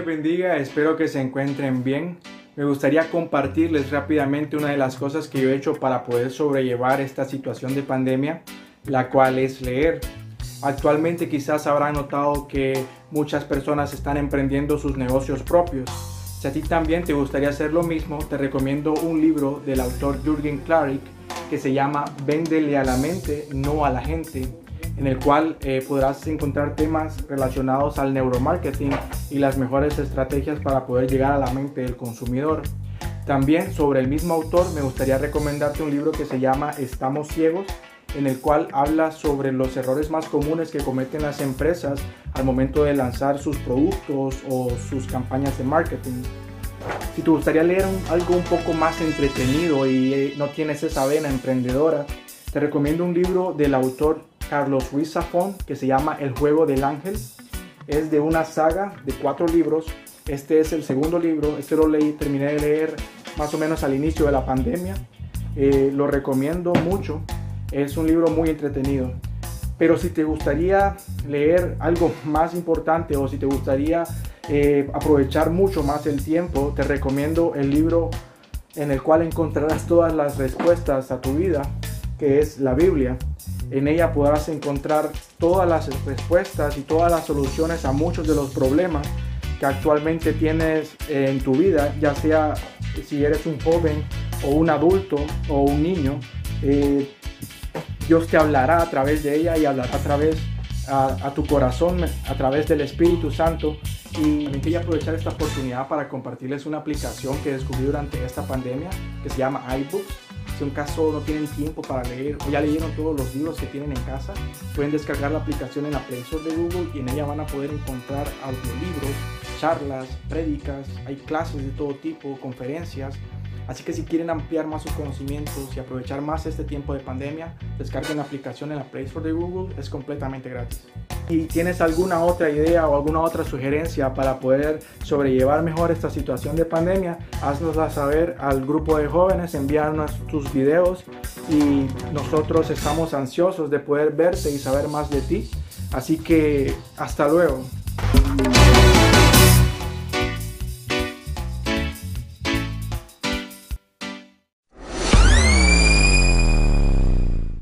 bendiga, espero que se encuentren bien. Me gustaría compartirles rápidamente una de las cosas que yo he hecho para poder sobrellevar esta situación de pandemia, la cual es leer. Actualmente quizás habrán notado que muchas personas están emprendiendo sus negocios propios. Si a ti también te gustaría hacer lo mismo, te recomiendo un libro del autor Jürgen Klarik que se llama Véndele a la mente, no a la gente en el cual eh, podrás encontrar temas relacionados al neuromarketing y las mejores estrategias para poder llegar a la mente del consumidor. También sobre el mismo autor me gustaría recomendarte un libro que se llama Estamos ciegos, en el cual habla sobre los errores más comunes que cometen las empresas al momento de lanzar sus productos o sus campañas de marketing. Si te gustaría leer algo un poco más entretenido y eh, no tienes esa vena emprendedora, te recomiendo un libro del autor Carlos Ruiz Zafón que se llama El juego del ángel. Es de una saga de cuatro libros. Este es el segundo libro. Este lo leí, terminé de leer más o menos al inicio de la pandemia. Eh, lo recomiendo mucho. Es un libro muy entretenido. Pero si te gustaría leer algo más importante o si te gustaría eh, aprovechar mucho más el tiempo, te recomiendo el libro en el cual encontrarás todas las respuestas a tu vida, que es la Biblia. En ella podrás encontrar todas las respuestas y todas las soluciones a muchos de los problemas que actualmente tienes en tu vida, ya sea si eres un joven o un adulto o un niño. Eh, Dios te hablará a través de ella y hablará a través a, tu corazón, a través del Espíritu Santo. Y también quería aprovechar esta oportunidad para compartirles una aplicación que descubrí durante esta pandemia que se llama iBooks si un caso no tienen tiempo para leer o ya leyeron todos los libros que tienen en casa, pueden descargar la aplicación en la Play Store de Google y en ella van a poder encontrar audiolibros, charlas, prédicas, hay clases de todo tipo, conferencias. Así que si quieren ampliar más sus conocimientos y aprovechar más este tiempo de pandemia, descarguen la aplicación en la Play Store de Google, es completamente gratis y tienes alguna otra idea o alguna otra sugerencia para poder sobrellevar mejor esta situación de pandemia, haznosla saber al grupo de jóvenes, envíanos tus videos y nosotros estamos ansiosos de poder verte y saber más de ti. Así que hasta luego.